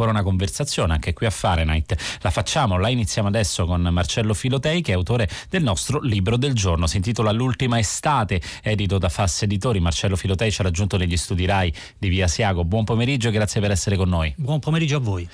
ancora una conversazione anche qui a Fahrenheit. La facciamo, la iniziamo adesso con Marcello Filotei che è autore del nostro libro del giorno. Si intitola L'ultima estate, edito da Fass Editori. Marcello Filotei ci ha raggiunto negli studi RAI di Via Siago. Buon pomeriggio e grazie per essere con noi. Buon pomeriggio a voi.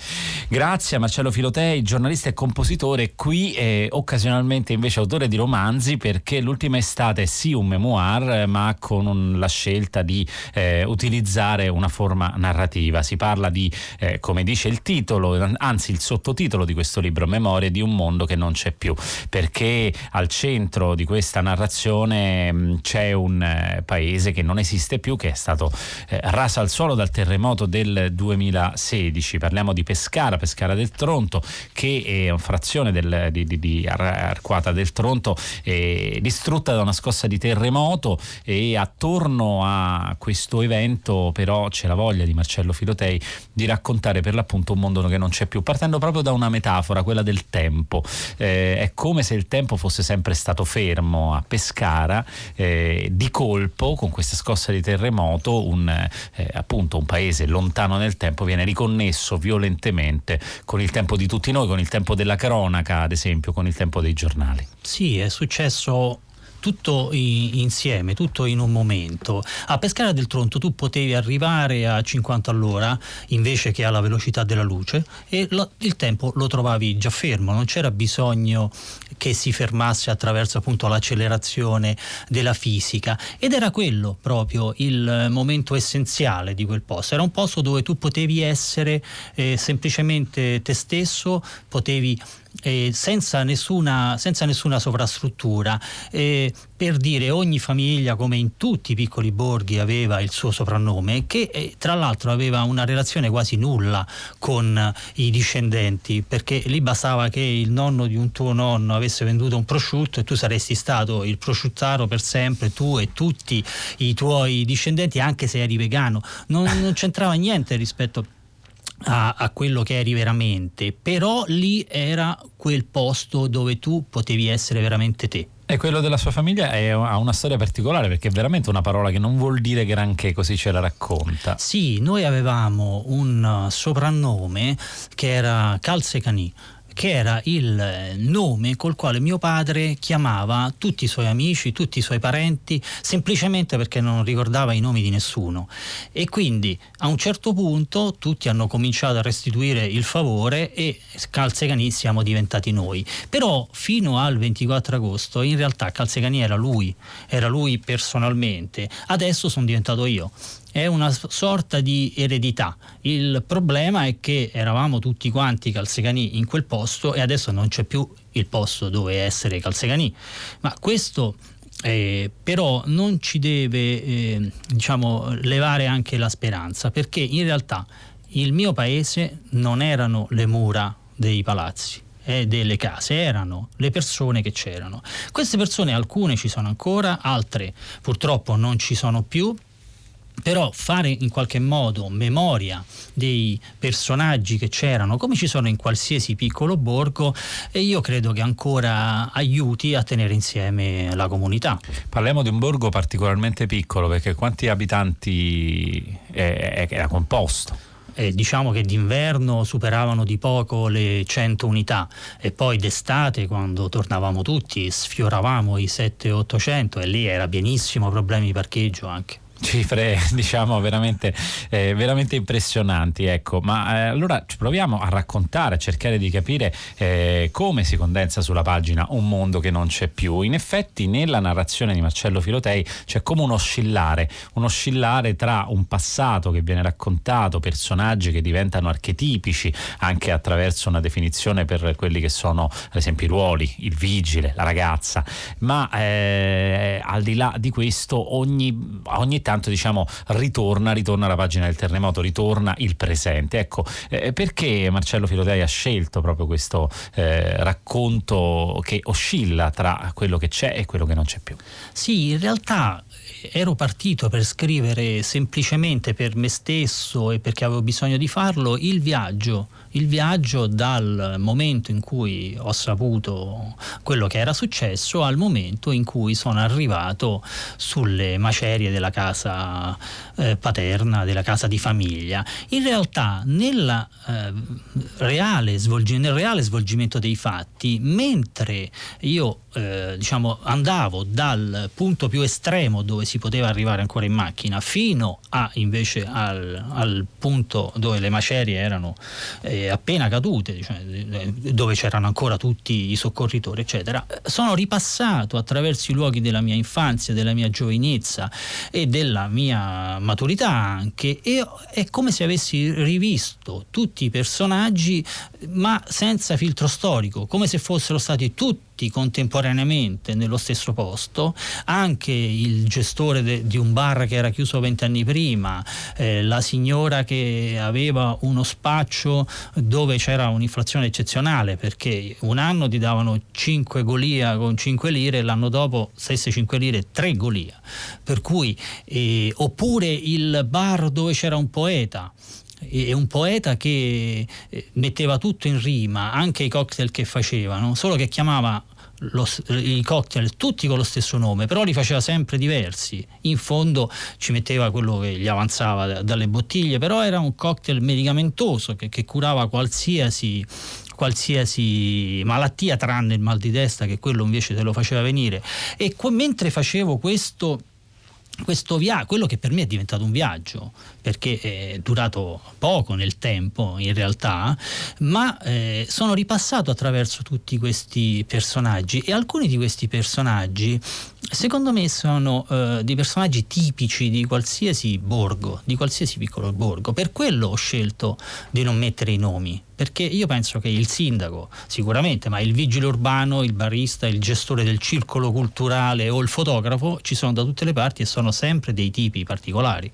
Grazie a Marcello Filotei, giornalista e compositore, qui e occasionalmente invece autore di romanzi perché l'ultima estate è sì un memoir ma con un, la scelta di eh, utilizzare una forma narrativa. Si parla di, eh, come dice il titolo, anzi il sottotitolo di questo libro, Memorie di un mondo che non c'è più, perché al centro di questa narrazione mm, c'è un eh, paese che non esiste più, che è stato eh, raso al suolo dal terremoto del 2016. Parliamo di Pescara, Pescara del Tronto, che è una frazione del, di, di, di Arquata del Tronto, distrutta da una scossa di terremoto e attorno a questo evento però c'è la voglia di Marcello Filotei di raccontare per l'appunto un mondo che non c'è più, partendo proprio da una metafora, quella del tempo. Eh, è come se il tempo fosse sempre stato fermo a Pescara, eh, di colpo, con questa scossa di terremoto, un, eh, appunto un paese lontano nel tempo viene riconnesso violentemente con il tempo di tutti noi, con il tempo della cronaca, ad esempio, con il tempo dei giornali. Sì, è successo tutto insieme, tutto in un momento. A Pescara del Tronto tu potevi arrivare a 50 all'ora invece che alla velocità della luce e lo, il tempo lo trovavi già fermo, non c'era bisogno che si fermasse attraverso appunto l'accelerazione della fisica ed era quello proprio il momento essenziale di quel posto, era un posto dove tu potevi essere eh, semplicemente te stesso, potevi eh, senza, nessuna, senza, nessuna, sovrastruttura. Eh, per dire ogni famiglia, come in tutti i piccoli borghi, aveva il suo soprannome, che eh, tra l'altro aveva una relazione quasi nulla con i discendenti, perché lì bastava che il nonno di un tuo nonno avesse venduto un prosciutto e tu saresti stato il prosciuttaro per sempre, tu e tutti i tuoi discendenti, anche se eri vegano. Non, non c'entrava niente rispetto a a, a, quello che eri veramente, però lì era quel posto dove tu potevi essere veramente te. E quello della sua famiglia è, ha una storia particolare perché è veramente una parola che non vuol dire granché, così ce la racconta. Sì, noi avevamo un soprannome che era Calze Canì che era il nome col quale mio padre chiamava tutti i suoi amici, tutti i suoi parenti, semplicemente perché non ricordava i nomi di nessuno. E quindi a un certo punto tutti hanno cominciato a restituire il favore e Calzegani siamo diventati noi. Però fino al 24 agosto in realtà Calzegani era lui, era lui personalmente, adesso sono diventato io è una sorta di eredità. Il problema è che eravamo tutti quanti calzegani in quel posto e adesso non c'è più il posto dove essere calzegani. Ma questo eh, però non ci deve eh, diciamo, levare anche la speranza, perché in realtà il mio paese non erano le mura dei palazzi e delle case, erano le persone che c'erano. Queste persone, alcune ci sono ancora, altre purtroppo non ci sono più però fare in qualche modo memoria dei personaggi che c'erano, come ci sono in qualsiasi piccolo borgo, e io credo che ancora aiuti a tenere insieme la comunità. Parliamo di un borgo particolarmente piccolo, perché quanti abitanti era composto? Eh, diciamo che d'inverno superavano di poco le 100 unità e poi d'estate quando tornavamo tutti sfioravamo i 700-800 e lì era pienissimo problemi di parcheggio anche cifre diciamo veramente, eh, veramente impressionanti ecco. Ma eh, allora proviamo a raccontare a cercare di capire eh, come si condensa sulla pagina un mondo che non c'è più. In effetti nella narrazione di Marcello Filotei c'è come un oscillare un oscillare tra un passato che viene raccontato personaggi che diventano archetipici anche attraverso una definizione per quelli che sono ad esempio i ruoli il vigile la ragazza. Ma eh, al di là di questo ogni, ogni tanto diciamo ritorna, ritorna la pagina del terremoto, ritorna il presente. Ecco, eh, perché Marcello Filotei ha scelto proprio questo eh, racconto che oscilla tra quello che c'è e quello che non c'è più? Sì, in realtà ero partito per scrivere semplicemente per me stesso e perché avevo bisogno di farlo il viaggio il viaggio dal momento in cui ho saputo quello che era successo al momento in cui sono arrivato sulle macerie della casa eh, paterna, della casa di famiglia. In realtà nella, eh, reale svolgi- nel reale svolgimento dei fatti, mentre io eh, diciamo, andavo dal punto più estremo dove si poteva arrivare ancora in macchina fino a invece al, al punto dove le macerie erano eh, appena cadute, diciamo, dove c'erano ancora tutti i soccorritori, eccetera, sono ripassato attraverso i luoghi della mia infanzia, della mia giovinezza e della mia maturità anche. E è come se avessi rivisto tutti i personaggi ma senza filtro storico, come se fossero stati tutti tutti contemporaneamente nello stesso posto, anche il gestore de, di un bar che era chiuso vent'anni prima, eh, la signora che aveva uno spaccio dove c'era un'inflazione eccezionale perché un anno ti davano 5 golia con 5 lire l'anno dopo stesse 5 lire 3 golia. Per cui, eh, oppure il bar dove c'era un poeta è un poeta che eh, metteva tutto in rima, anche i cocktail che facevano, solo che chiamava lo, i cocktail tutti con lo stesso nome, però li faceva sempre diversi. In fondo ci metteva quello che gli avanzava dalle bottiglie, però era un cocktail medicamentoso che, che curava qualsiasi qualsiasi malattia tranne il mal di testa che quello invece te lo faceva venire e mentre facevo questo questo viaggio, quello che per me è diventato un viaggio, perché è durato poco nel tempo in realtà, ma eh, sono ripassato attraverso tutti questi personaggi e alcuni di questi personaggi secondo me sono eh, dei personaggi tipici di qualsiasi borgo, di qualsiasi piccolo borgo. Per quello ho scelto di non mettere i nomi, perché io penso che il sindaco, sicuramente, ma il vigile urbano, il barista, il gestore del circolo culturale o il fotografo ci sono da tutte le parti e sono sempre dei tipi particolari.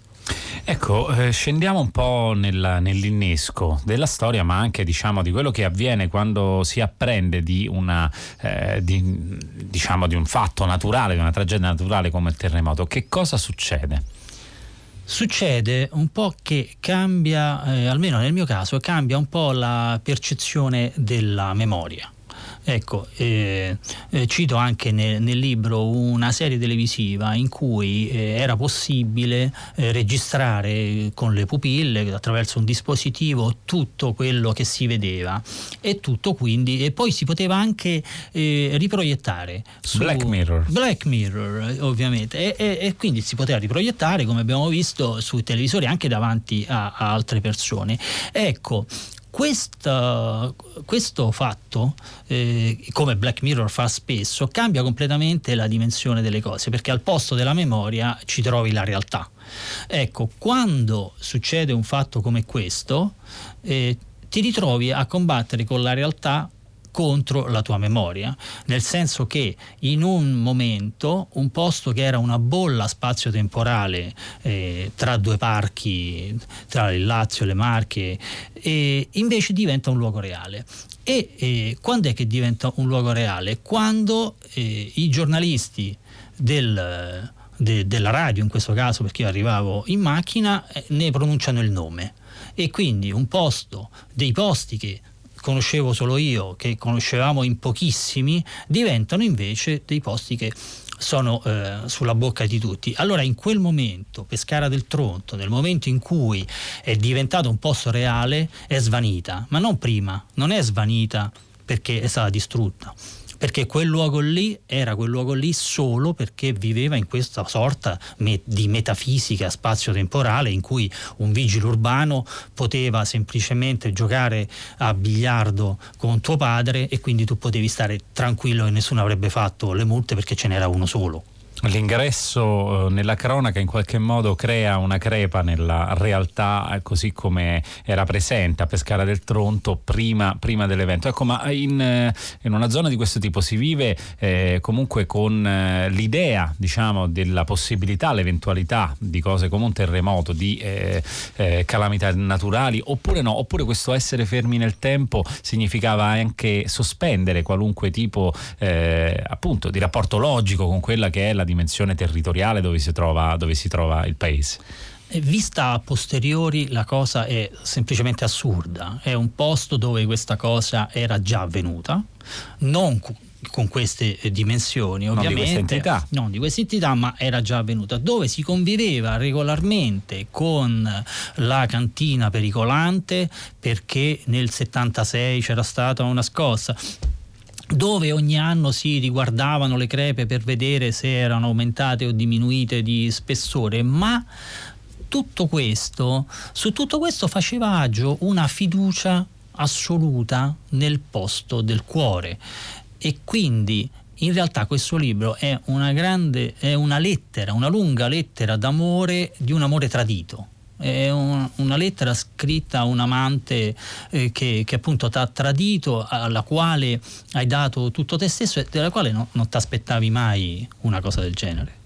Ecco, eh, scendiamo un po' nella, nell'innesco della storia, ma anche diciamo, di quello che avviene quando si apprende di, una, eh, di, diciamo, di un fatto naturale, di una tragedia naturale come il terremoto. Che cosa succede? Succede un po' che cambia, eh, almeno nel mio caso, cambia un po' la percezione della memoria. Ecco, eh, eh, cito anche nel, nel, libro una serie televisiva in cui eh, era possibile eh, registrare con le pupille attraverso un dispositivo tutto quello che si vedeva e tutto quindi e poi si poteva anche eh, riproiettare su Black Mirror. Black Mirror ovviamente e, e, e, quindi si poteva riproiettare come abbiamo visto sui televisori anche davanti a, a altre persone. Ecco, questa, questo fatto, eh, come Black Mirror fa spesso, cambia completamente la dimensione delle cose, perché al posto della memoria ci trovi la realtà. Ecco, quando succede un fatto come questo, eh, ti ritrovi a combattere con la realtà contro la tua memoria, nel senso che in un momento un posto che era una bolla spazio-temporale eh, tra due parchi, tra il Lazio e le Marche, eh, invece diventa un luogo reale. E eh, quando è che diventa un luogo reale? Quando eh, i giornalisti del, de, della radio, in questo caso perché io arrivavo in macchina, eh, ne pronunciano il nome. E quindi un posto, dei posti che conoscevo solo io, che conoscevamo in pochissimi, diventano invece dei posti che sono eh, sulla bocca di tutti. Allora in quel momento Pescara del Tronto, nel momento in cui è diventato un posto reale, è svanita, ma non prima, non è svanita perché è stata distrutta perché quel luogo lì era quel luogo lì solo perché viveva in questa sorta di metafisica spazio-temporale in cui un vigile urbano poteva semplicemente giocare a biliardo con tuo padre e quindi tu potevi stare tranquillo e nessuno avrebbe fatto le multe perché ce n'era uno solo. L'ingresso eh, nella cronaca in qualche modo crea una crepa nella realtà eh, così come era presente a Pescara del Tronto prima, prima dell'evento. Ecco, ma in, eh, in, una zona di questo tipo si vive eh, comunque con l'idea diciamo, della possibilità, l'eventualità di cose come un terremoto, di eh, calamità naturali, oppure no, oppure questo essere fermi nel tempo significava anche sospendere qualunque tipo appunto di rapporto logico con quella che è la dimensione territoriale dove si trova, dove si trova il paese. Vista a posteriori la cosa è semplicemente assurda, è un posto dove questa cosa era già avvenuta, non con queste dimensioni, ovviamente. Non di questa entità. Non di questa entità, ma era già avvenuta, dove si conviveva regolarmente con la cantina pericolante perché nel 76 c'era stata una scossa dove ogni anno si riguardavano le crepe per vedere se erano aumentate o diminuite di spessore, ma tutto questo, su tutto questo faceva agio una fiducia assoluta nel posto del cuore. E quindi in realtà questo libro è una grande è una lettera, una lunga lettera d'amore di un amore tradito è un, una lettera scritta a un amante eh, che, che, appunto ti ha tradito, alla quale hai dato tutto te stesso e della quale no, non ti aspettavi mai una cosa del genere.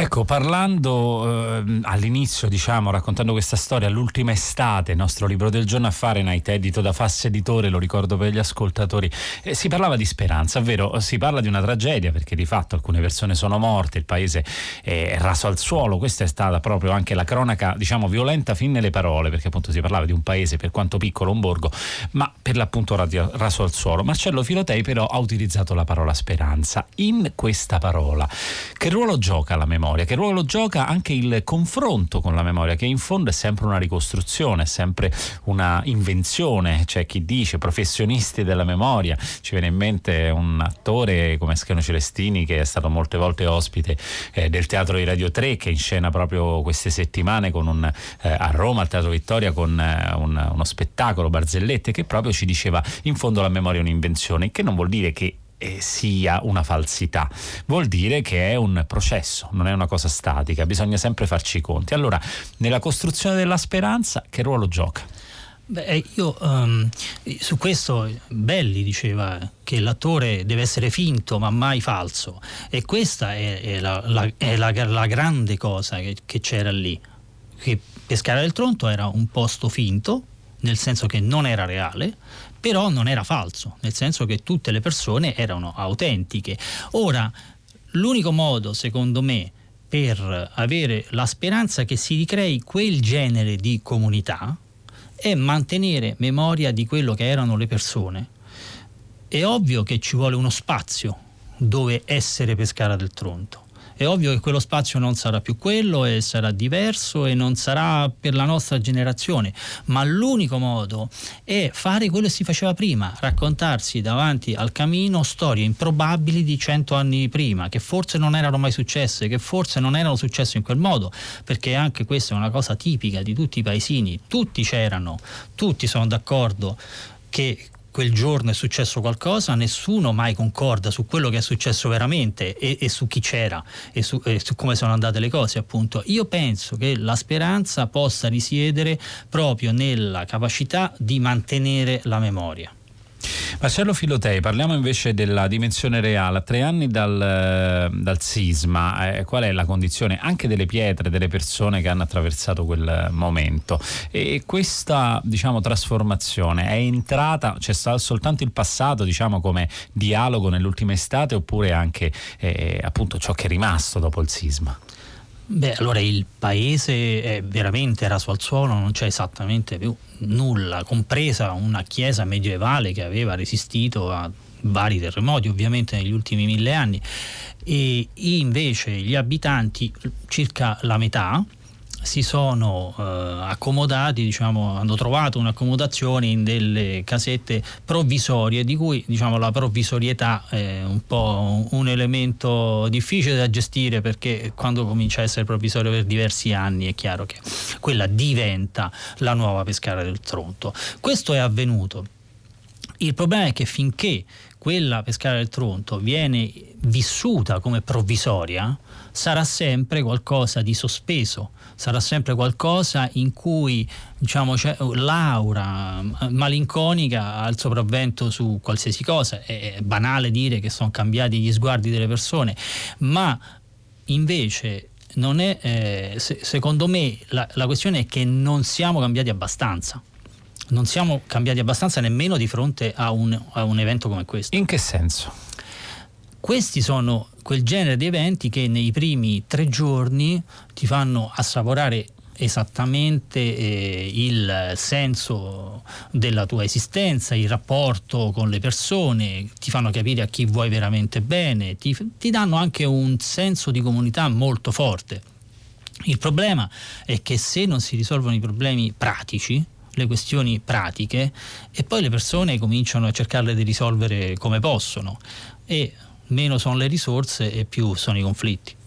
Ecco, parlando eh, all'inizio, diciamo, raccontando questa storia, l'ultima estate, il nostro libro del giorno a Fahrenheit, edito da Fass Editore, lo ricordo per gli ascoltatori, eh, si parlava di speranza, ovvero si parla di una tragedia perché di fatto alcune persone sono morte, il paese è raso al suolo, questa è stata proprio anche la cronaca, diciamo, violenta fin nelle parole, perché appunto si parlava di un paese per quanto piccolo, un borgo, ma per l'appunto raso al suolo. Marcello Filotei però ha utilizzato la parola speranza. In questa parola, che ruolo gioca la memoria? Memoria, che ruolo gioca anche il confronto con la memoria, che in fondo è sempre una ricostruzione, è sempre una invenzione. C'è chi dice professionisti della memoria, ci viene in mente un attore come Scheno Celestini che è stato molte volte ospite eh, del Teatro di Radio 3 che inscena proprio queste settimane un, eh, a Roma al Teatro Vittoria con eh, un, uno spettacolo Barzellette che proprio ci diceva in fondo la memoria è un'invenzione, che non vuol dire che eh, sia una falsità, vuol dire che è un processo, non è una cosa statica, bisogna sempre farci i conti. Allora, nella costruzione della speranza, che ruolo gioca? Beh, eh, io um, su questo Belli diceva che l'attore deve essere finto ma mai falso e questa è, è, la, la, è la, la, grande cosa che, che c'era lì, che Pescara del Tronto era un posto finto, nel senso che non era reale, però non era falso, nel senso che tutte le persone erano autentiche. Ora, l'unico modo, secondo me, per avere la speranza che si ricrei quel genere di comunità è mantenere memoria di quello che erano le persone. È ovvio che ci vuole uno spazio dove essere Pescara del Tronto è ovvio che quello spazio non sarà più quello e sarà diverso e non sarà per la nostra generazione, ma l'unico modo è fare quello che si faceva prima, raccontarsi davanti al camino storie improbabili di cento anni prima, che forse non erano mai successe, che forse non erano successe in quel modo, perché anche questa è una cosa tipica di tutti i paesini, tutti c'erano, tutti sono d'accordo che quel giorno è successo qualcosa, nessuno mai concorda su quello che è successo veramente e, e su chi c'era e su, e su, come sono andate le cose appunto. Io penso che la speranza possa risiedere proprio nella capacità di mantenere la memoria. Marcello Filotei, parliamo invece della dimensione reale. A tre anni dal, eh, dal sisma, eh, qual è la condizione anche delle pietre, delle persone che hanno attraversato quel momento? E questa diciamo, trasformazione è entrata, c'è stato soltanto il passato diciamo, come dialogo nell'ultima estate oppure anche eh, appunto ciò che è rimasto dopo il sisma? Beh, allora il paese è veramente raso al suolo, non c'è esattamente più nulla, compresa una chiesa medievale che aveva resistito a vari terremoti ovviamente negli ultimi mille anni. E invece gli abitanti, circa la metà, si sono eh, accomodati, diciamo, hanno trovato un'accomodazione in delle casette provvisorie, di cui diciamo, la provvisorietà è un po' un elemento difficile da gestire perché quando comincia a essere provvisorio per diversi anni è chiaro che quella diventa la nuova Pescara del Tronto. Questo è avvenuto. Il problema è che finché quella Pescara del Tronto viene vissuta come provvisoria, sarà sempre qualcosa di sospeso sarà sempre qualcosa in cui diciamo, c'è l'aura malinconica ha il sopravvento su qualsiasi cosa. È banale dire che sono cambiati gli sguardi delle persone, ma invece non è, eh, se, secondo me la, la questione è che non siamo cambiati abbastanza non siamo cambiati abbastanza nemmeno di fronte a un, a un, evento come questo. In che senso? Questi sono quel genere di eventi che nei primi tre giorni ti fanno assaporare esattamente eh, il senso della tua esistenza, il rapporto con le persone, ti fanno capire a chi vuoi veramente bene, ti, ti danno anche un senso di comunità molto forte. Il problema è che se non si risolvono i problemi pratici, le questioni pratiche, e poi le persone cominciano a cercarle di risolvere come possono e meno sono le risorse e più sono i conflitti.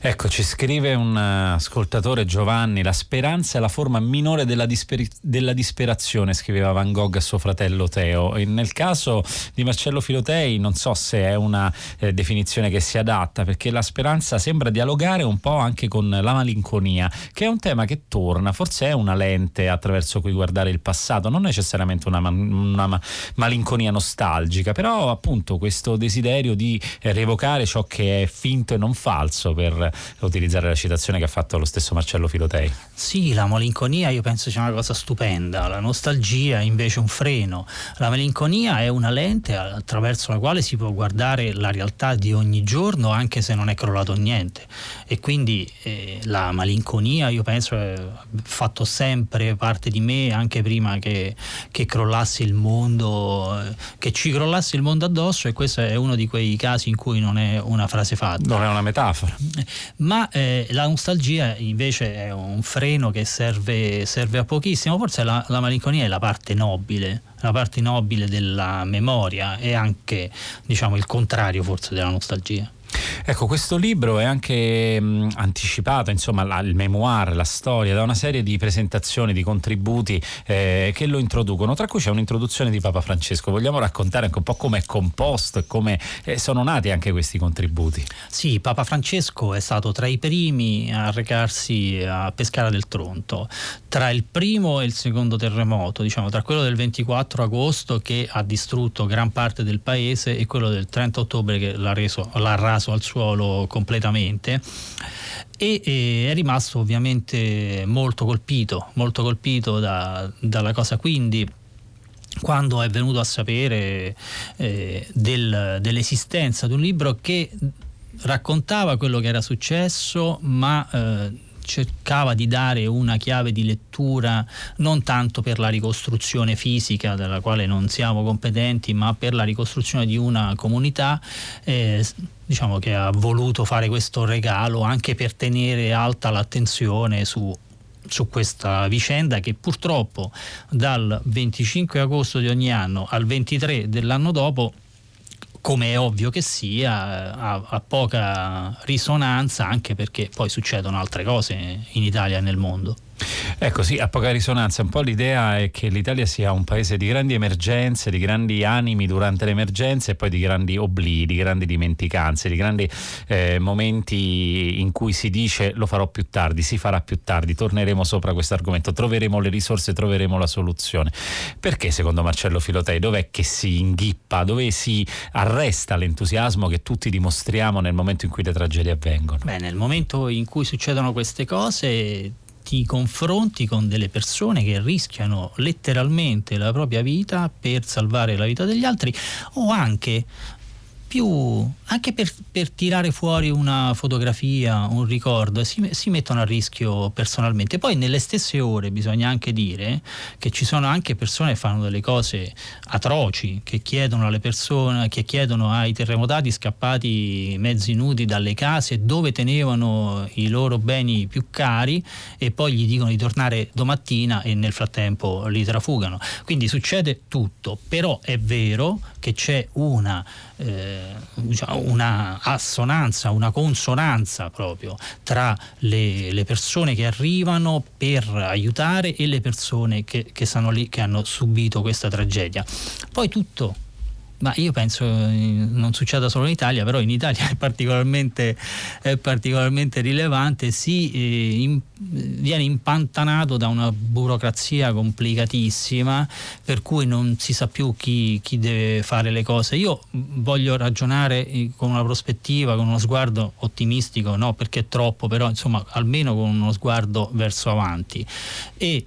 Ecco, ci scrive un ascoltatore Giovanni, la speranza è la forma minore della, disper- della, disperazione, scriveva Van Gogh a suo fratello Teo. E nel caso di Marcello Filotei non so se è una eh, definizione che si adatta, perché la speranza sembra dialogare un po' anche con la malinconia, che è un tema che torna, forse è una lente attraverso cui guardare il passato, non necessariamente una, una malinconia nostalgica, però appunto questo desiderio di eh, revocare ciò che è finto e non falso falso per utilizzare la citazione che ha fatto lo stesso Marcello Filotei. Sì, la malinconia io penso sia una cosa stupenda, la nostalgia è invece un freno. La malinconia è una lente attraverso la quale si può guardare la realtà di ogni giorno anche se non è crollato niente e quindi eh, la malinconia io penso ha fatto sempre parte di me anche prima che, che crollasse il mondo, eh, che ci crollasse il mondo addosso e questo è uno di quei casi in cui non è una frase fatta. Non è una metafora. Ma eh, la nostalgia invece è un freno che serve, serve a pochissimo, forse la, la malinconia è la parte nobile, la parte nobile della memoria e anche diciamo, il contrario forse della nostalgia. Ecco, questo libro è anche mh, anticipato, insomma, la, il memoir, la storia, da una serie di presentazioni, di contributi eh, che lo introducono, tra cui c'è un'introduzione di Papa Francesco. Vogliamo raccontare anche un po' come è composto e come eh, sono nati anche questi contributi? Sì, Papa Francesco è stato tra i primi a recarsi a Pescara del Tronto, tra il primo e il secondo terremoto, diciamo, tra quello del 24 agosto che ha distrutto gran parte del paese e quello del 30 ottobre che l'ha, reso, l'ha raso al suolo completamente e, e, è rimasto ovviamente molto colpito, molto colpito da, dalla cosa. Quindi quando è venuto a sapere eh, del, dell'esistenza di un libro che raccontava quello che era successo, ma eh, cercava di dare una chiave di lettura non tanto per la ricostruzione fisica della quale non siamo competenti, ma per la ricostruzione di una comunità. Eh, diciamo che ha voluto fare questo regalo anche per tenere alta l'attenzione su su questa vicenda che purtroppo dal 25 agosto di ogni anno al 23 dell'anno dopo come è ovvio che sia, ha, ha, poca risonanza anche perché poi succedono altre cose in Italia e nel mondo. Ecco sì, a poca risonanza. Un po' l'idea è che l'Italia sia un paese di grandi emergenze, di grandi animi durante le emergenze e poi di grandi oblii, di grandi dimenticanze, di grandi eh, momenti in cui si dice lo farò più tardi, si farà più tardi, torneremo sopra questo argomento, troveremo le risorse, troveremo la soluzione. Perché secondo Marcello Filotei dov'è che si inghippa, dove si arresta l'entusiasmo che tutti dimostriamo nel momento in cui le tragedie avvengono? Beh, nel momento in cui succedono queste cose ti confronti con delle persone che rischiano letteralmente la propria vita per salvare la vita degli altri o anche più anche per, per, tirare fuori una fotografia, un ricordo, si, si, mettono a rischio personalmente. Poi nelle stesse ore bisogna anche dire che ci sono anche persone che fanno delle cose atroci, che chiedono alle persone, che chiedono ai terremotati scappati mezzi nudi dalle case dove tenevano i loro beni più cari e poi gli dicono di tornare domattina e nel frattempo li trafugano. Quindi succede tutto, però è vero che c'è una eh, diciamo, una assonanza, una consonanza proprio tra le, le, persone che arrivano per aiutare e le persone che, che lì, che hanno subito questa tragedia. Poi tutto ma io penso eh, non succeda solo in Italia, però in Italia è particolarmente, è particolarmente rilevante, si eh, in, viene impantanato da una burocrazia complicatissima per cui non si sa più chi, chi, deve fare le cose. Io voglio ragionare eh, con una prospettiva, con uno sguardo ottimistico, no perché è troppo, però insomma almeno con uno sguardo verso avanti. E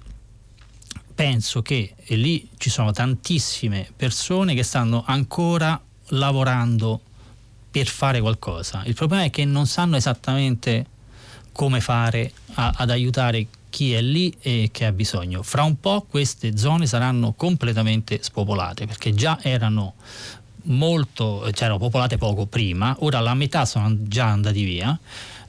penso che lì ci sono tantissime persone che stanno ancora lavorando per fare qualcosa. Il problema è che non sanno esattamente come fare a, ad aiutare chi è lì e che ha bisogno. Fra un po' queste zone saranno completamente spopolate perché già erano molto, cioè erano popolate poco prima, ora la metà sono già andati via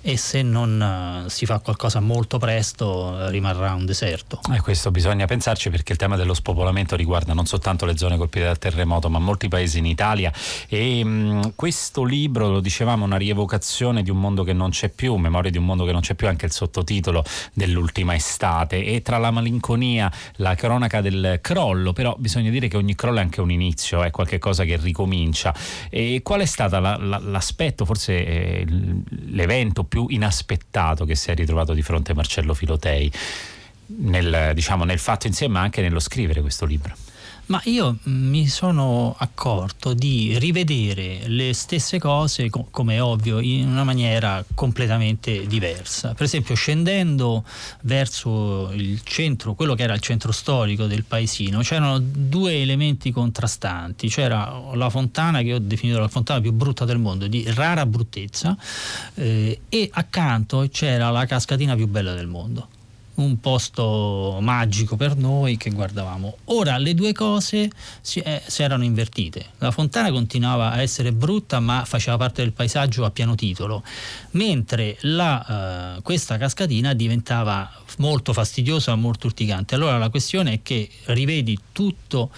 e se non uh, si fa qualcosa molto presto uh, rimarrà un deserto. E questo bisogna pensarci perché il tema dello spopolamento riguarda non soltanto le zone colpite dal terremoto ma molti paesi in Italia e mh, mm, questo libro, lo dicevamo, una rievocazione di un mondo che non c'è più, memoria di un mondo che non c'è più, anche il sottotitolo dell'ultima estate e tra la malinconia, la cronaca del crollo, però bisogna dire che ogni crollo è anche un inizio, è qualcosa che ricomincia. E qual è stato la, la, l'aspetto, forse eh, l'evento più inaspettato che si è ritrovato di fronte Marcello Filotei nel, diciamo, nel fatto insieme ma anche nello scrivere questo libro? Ma io mi sono accorto di rivedere le stesse cose, come è ovvio, in una maniera completamente diversa. Per esempio, scendendo verso il centro, quello che era il centro storico del paesino, c'erano due elementi contrastanti. C'era la fontana che ho definito la fontana più brutta del mondo, di rara bruttezza, eh, e accanto c'era la cascatina più bella del mondo un posto magico per noi che guardavamo. Ora le due cose si, eh, si, erano invertite. La fontana continuava a essere brutta ma faceva parte del paesaggio a pieno titolo, mentre la, eh, questa cascatina diventava molto fastidiosa, molto urticante. Allora la questione è che rivedi tutto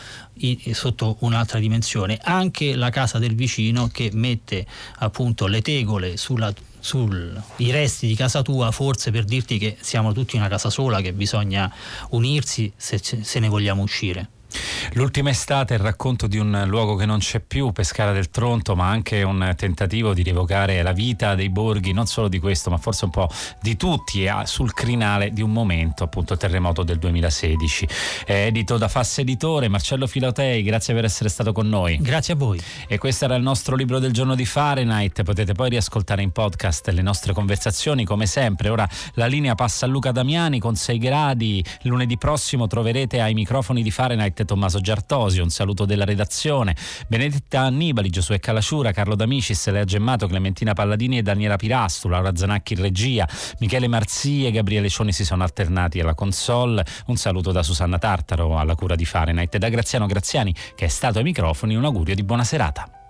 sotto un'altra dimensione, anche la casa del vicino che mette appunto le tegole sulla sui resti di casa tua, forse per dirti che siamo tutti una casa sola, che bisogna unirsi se, se ne vogliamo uscire. L'ultima estate è il racconto di un luogo che non c'è più, Pescara del Tronto, ma anche un tentativo di rievocare la vita dei borghi, non solo di questo, ma forse un po' di tutti, sul crinale di un momento, appunto terremoto del 2016. È edito da Fasse Editore, Marcello Filotei, grazie per essere stato con noi. Grazie a voi. E questo era il nostro libro del giorno di Fahrenheit, potete poi riascoltare in podcast le nostre conversazioni come sempre. Ora la linea passa a Luca Damiani con 6 gradi, lunedì prossimo troverete ai microfoni di Fahrenheit Tommaso Giartosio, un saluto della redazione, Benedetta Annibali, Giosuè Calasciura, Carlo D'Amicis, Lea Gemmato, Clementina Palladini e Daniela Pirastu, Laura Zanacchi in regia, Michele Marzi e Gabriele Cioni si sono alternati alla console, un saluto da Susanna Tartaro alla cura di Fahrenheit. E da Graziano Graziani che è stato ai microfoni, un augurio di buona serata.